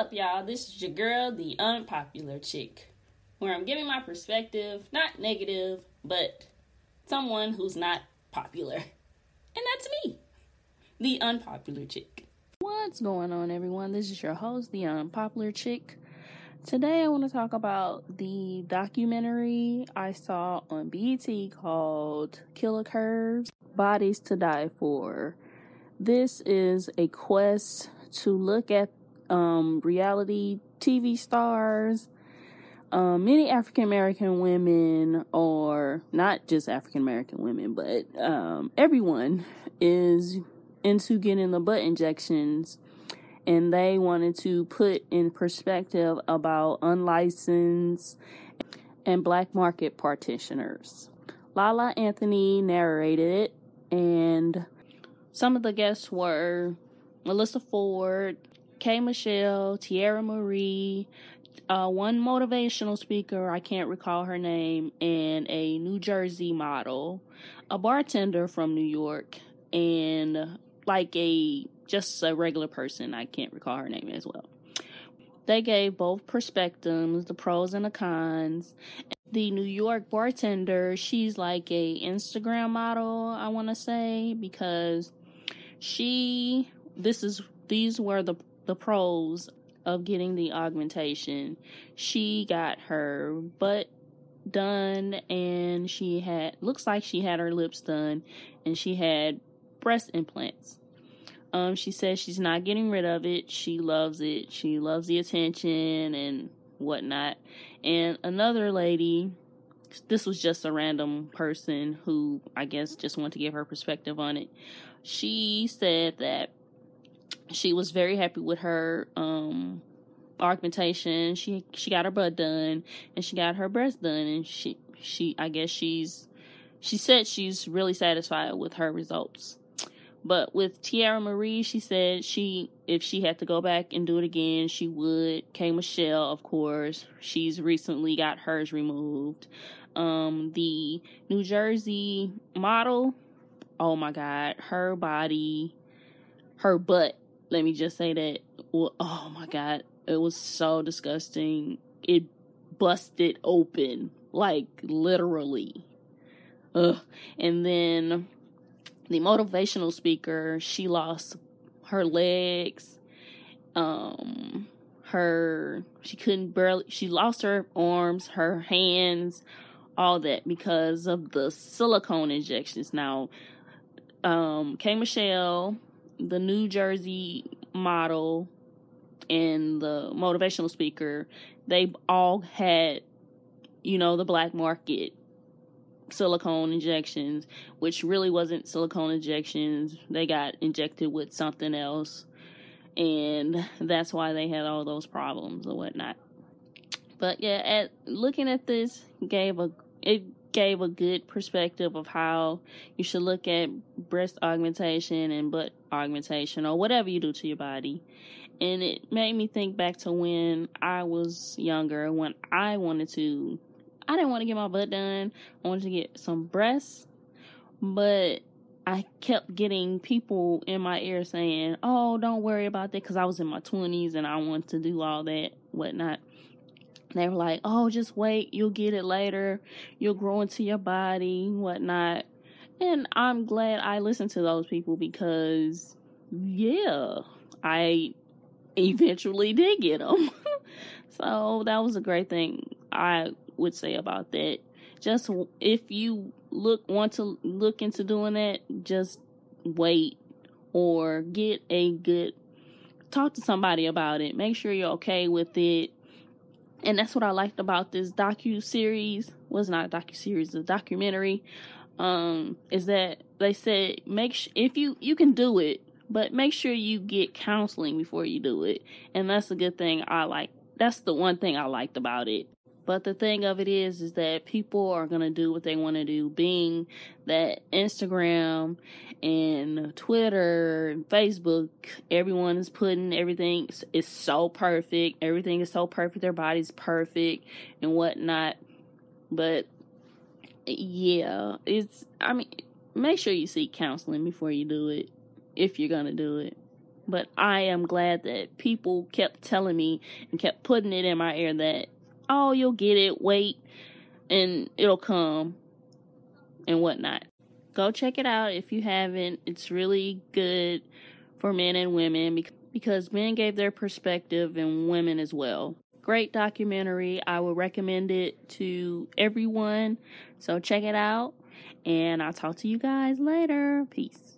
up, y'all? This is your girl, the unpopular chick, where I'm giving my perspective, not negative, but someone who's not popular. And that's me, the unpopular chick. What's going on, everyone? This is your host, the unpopular chick. Today, I want to talk about the documentary I saw on BET called Killer Curves Bodies to Die For. This is a quest to look at um, reality TV stars. Um, many African American women, or not just African American women, but um, everyone is into getting the butt injections, and they wanted to put in perspective about unlicensed and black market practitioners. Lala Anthony narrated it, and some of the guests were Melyssa Ford, K. Michelle, Tierra Marie, uh, one motivational speaker, I can't recall her name, and a New Jersey model, a bartender from New York, and like a just a regular person, I can't recall her name as well. They gave both perspectives, the pros and the cons. The New York bartender, she's like a Instagram model, I want to say, because she this is these were the the pros of getting the augmentation. She got her butt done and she had looks like she had her lips done and she had breast implants. Um she says she's not getting rid of it. She loves it. She loves the attention and whatnot. And another lady this was just a random person who I guess just wanted to give her perspective on it. She said that she was very happy with her um augmentation. She she got her butt done and she got her breast done and she she I guess she's she said she's really satisfied with her results. But with Tiara Marie, she said she if she had to go back and do it again, she would. K Michelle, of course, she's recently got hers removed. Um, the New Jersey model, oh my god, her body, her butt let me just say that. Well, oh my god, it was so disgusting. It busted open, like literally. Ugh. And then the motivational speaker, she lost her legs. Um, her she couldn't barely. She lost her arms, her hands, all that because of the silicone injections. Now, um, K Michelle the New Jersey model and the motivational speaker, they all had, you know, the black market silicone injections, which really wasn't silicone injections. They got injected with something else. And that's why they had all those problems and whatnot. But yeah, at looking at this gave a it gave a good perspective of how you should look at breast augmentation and butt augmentation or whatever you do to your body. And it made me think back to when I was younger, when I wanted to, I didn't want to get my butt done. I wanted to get some breasts, but I kept getting people in my ear saying, "Oh, don't worry about that," because I was in my twenties and I wanted to do all that, whatnot they were like, oh, just wait, you'll get it later, you'll grow into your body, whatnot. And I'm glad I listened to those people because, yeah, I eventually did get them. so that was a great thing I would say about that. Just if you look want to look into doing that, just wait or get a good talk to somebody about it. Make sure you're okay with it and that's what I liked about this docu series. Was not a docu series, a documentary. Um, is that they said make sh- if you you can do it, but make sure you get counseling before you do it, and that's a good thing. I like. That's the one thing I liked about it. But the thing of it is, is that people are gonna do what they want to do. Being that Instagram and Twitter and Facebook, everyone is putting everything is so perfect. Everything is so perfect. Their body's perfect and whatnot. But yeah, it's. I mean, make sure you seek counseling before you do it, if you're gonna do it. But I am glad that people kept telling me and kept putting it in my ear that, oh, you'll get it, wait, and it'll come and whatnot. Go check it out if you haven't. It's really good for men and women because men gave their perspective and women as well great documentary. I would recommend it to everyone. So check it out. And I'll talk to you guys later. Peace.